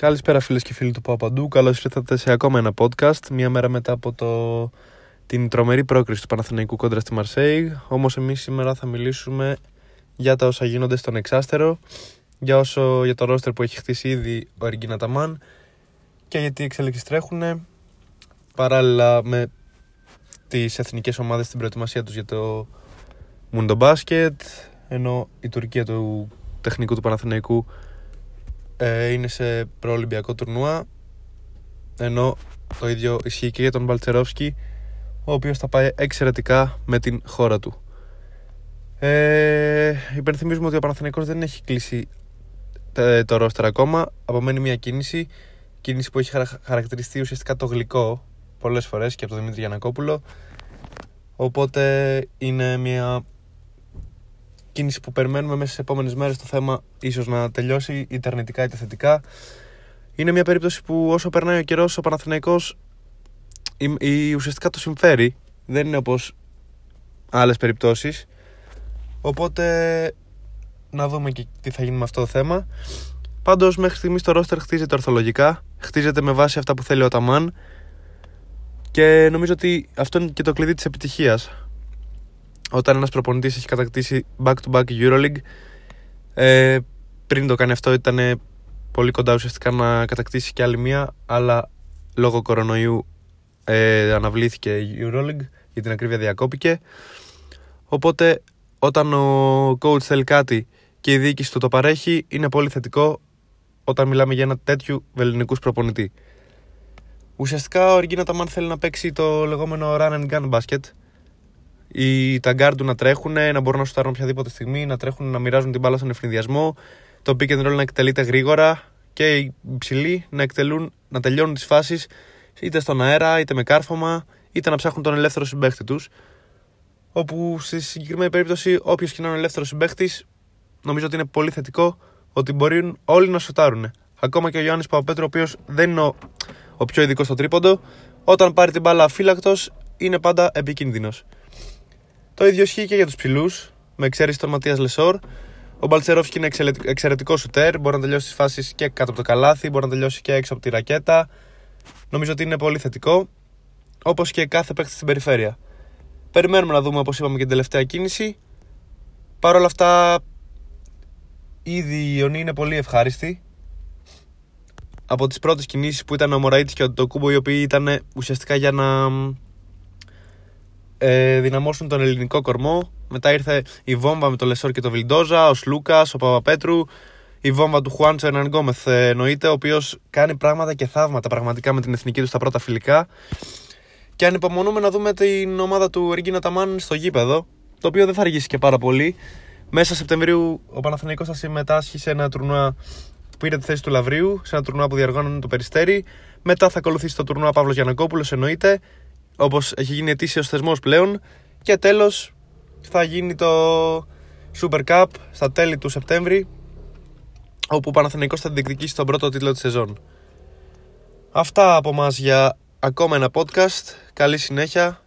Καλησπέρα φίλες και φίλοι του Παπαντού, καλώς ήρθατε σε ακόμα ένα podcast, μία μέρα μετά από το... την τρομερή πρόκριση του Παναθηναϊκού κόντρα στη Μαρσέη, όμως εμείς σήμερα θα μιλήσουμε για τα όσα γίνονται στον εξάστερο, για, όσο... για το ρόστερ που έχει χτίσει ήδη ο Εργίνα Ταμάν και γιατί οι εξέλιξεις τρέχουν, παράλληλα με τις εθνικές ομάδες στην προετοιμασία τους για το Mundo Basket, ενώ η Τουρκία του τεχνικού του Παναθηναϊκού ε, είναι σε προολυμπιακό τουρνουά ενώ το ίδιο ισχύει και για τον Μπαλτσερόφσκι ο οποίος θα πάει εξαιρετικά με την χώρα του. Ε, υπενθυμίζουμε ότι ο Παναθηναϊκός δεν έχει κλείσει το ρόστερ ακόμα. Απομένει μια κίνηση κίνηση που έχει χαρακτηριστεί ουσιαστικά το γλυκό πολλές φορές και από τον Δημήτρη Γιανακόπουλο. Οπότε είναι μια κίνηση που περιμένουμε μέσα στις επόμενες μέρες το θέμα ίσως να τελειώσει είτε αρνητικά είτε θετικά. Είναι μια περίπτωση που όσο περνάει ο καιρός, ο Παναθηναϊκός η, η, ουσιαστικά το συμφέρει. Δεν είναι όπως άλλες περιπτώσεις. Οπότε να δούμε και τι θα γίνει με αυτό το θέμα. Πάντως μέχρι στιγμής το ρόστερ χτίζεται ορθολογικά. Χτίζεται με βάση αυτά που θέλει ο Ταμάν. Και νομίζω ότι αυτό είναι και το κλειδί της επιτυχίας όταν ένας προπονητής έχει κατακτήσει back-to-back Euroleague ε, πριν το κάνει αυτό ήταν πολύ κοντά ουσιαστικά να κατακτήσει και άλλη μία αλλά λόγω κορονοϊού ε, αναβλήθηκε η Euroleague για την ακρίβεια διακόπηκε. Οπότε όταν ο coach θέλει κάτι και η διοίκηση του το παρέχει είναι πολύ θετικό όταν μιλάμε για ένα τέτοιου βεληνικούς προπονητή. Ουσιαστικά ο Εργίνα Ταμάν θέλει να παίξει το λεγόμενο run and gun basket οι ταγκάρ του να τρέχουν, να μπορούν να σουτάρουν οποιαδήποτε στιγμή, να τρέχουν, να μοιράζουν την μπάλα στον ευνηδιασμό, το pick and roll να εκτελείται γρήγορα και οι ψηλοί να, εκτελούν, να τελειώνουν τις φάσεις είτε στον αέρα, είτε με κάρφωμα, είτε να ψάχνουν τον ελεύθερο συμπέχτη τους. Όπου στη συγκεκριμένη περίπτωση, όποιος και να είναι ο ελεύθερος συμπέχτη, νομίζω ότι είναι πολύ θετικό ότι μπορεί όλοι να σουτάρουν. Ακόμα και ο Γιάννη Παπαπέτρου, ο οποίος δεν είναι ο, ο πιο ειδικός στο τρίποντο, όταν πάρει την μπάλα αφύλακτος, είναι πάντα επικίνδυνος. Το ίδιο ισχύει και για τους ψηλούς, με εξαίρεση τον Ματίας Λεσόρ. Ο Μπαλτσερόφσκι είναι εξαιρετικός σουτέρ, μπορεί να τελειώσει τι φάσεις και κάτω από το καλάθι, μπορεί να τελειώσει και έξω από τη ρακέτα. Νομίζω ότι είναι πολύ θετικό, όπως και κάθε παίκτη στην περιφέρεια. Περιμένουμε να δούμε, όπως είπαμε, και την τελευταία κίνηση. Παρ' όλα αυτά, ήδη η Ιωνή είναι πολύ ευχάριστη. Από τις πρώτες κινήσεις που ήταν ο Μωραήτης και ο Αντετοκούνμπο, οι οποίοι ήταν ουσιαστικά για να ε, δυναμώσουν τον ελληνικό κορμό. Μετά ήρθε η βόμβα με το Λεσόρ και το Βιλντόζα, ο Σλούκας, ο Παπαπέτρου, η βόμβα του Χουάντσο Ερνανγκόμεθ εννοείται, ο οποίος κάνει πράγματα και θαύματα πραγματικά με την εθνική του στα πρώτα φιλικά. Και ανυπομονούμε να δούμε την ομάδα του Εργκίν Αταμάν στο γήπεδο, το οποίο δεν θα αργήσει και πάρα πολύ. Μέσα Σεπτεμβρίου ο Παναθηναϊκός θα συμμετάσχει σε ένα τουρνουά που πήρε τη θέση του Λαβρίου, σε ένα τουρνουά που διαργώνουν το Περιστέρι. Μετά θα ακολουθήσει το τουρνουά Παύλος Γιανακόπουλος, εννοείται όπως έχει γίνει ετήσιος θεσμός πλέον και τέλος θα γίνει το Super Cup στα τέλη του Σεπτέμβρη όπου ο Παναθηναϊκός θα διεκδικήσει τον πρώτο τίτλο της σεζόν. Αυτά από μας για ακόμα ένα podcast. Καλή συνέχεια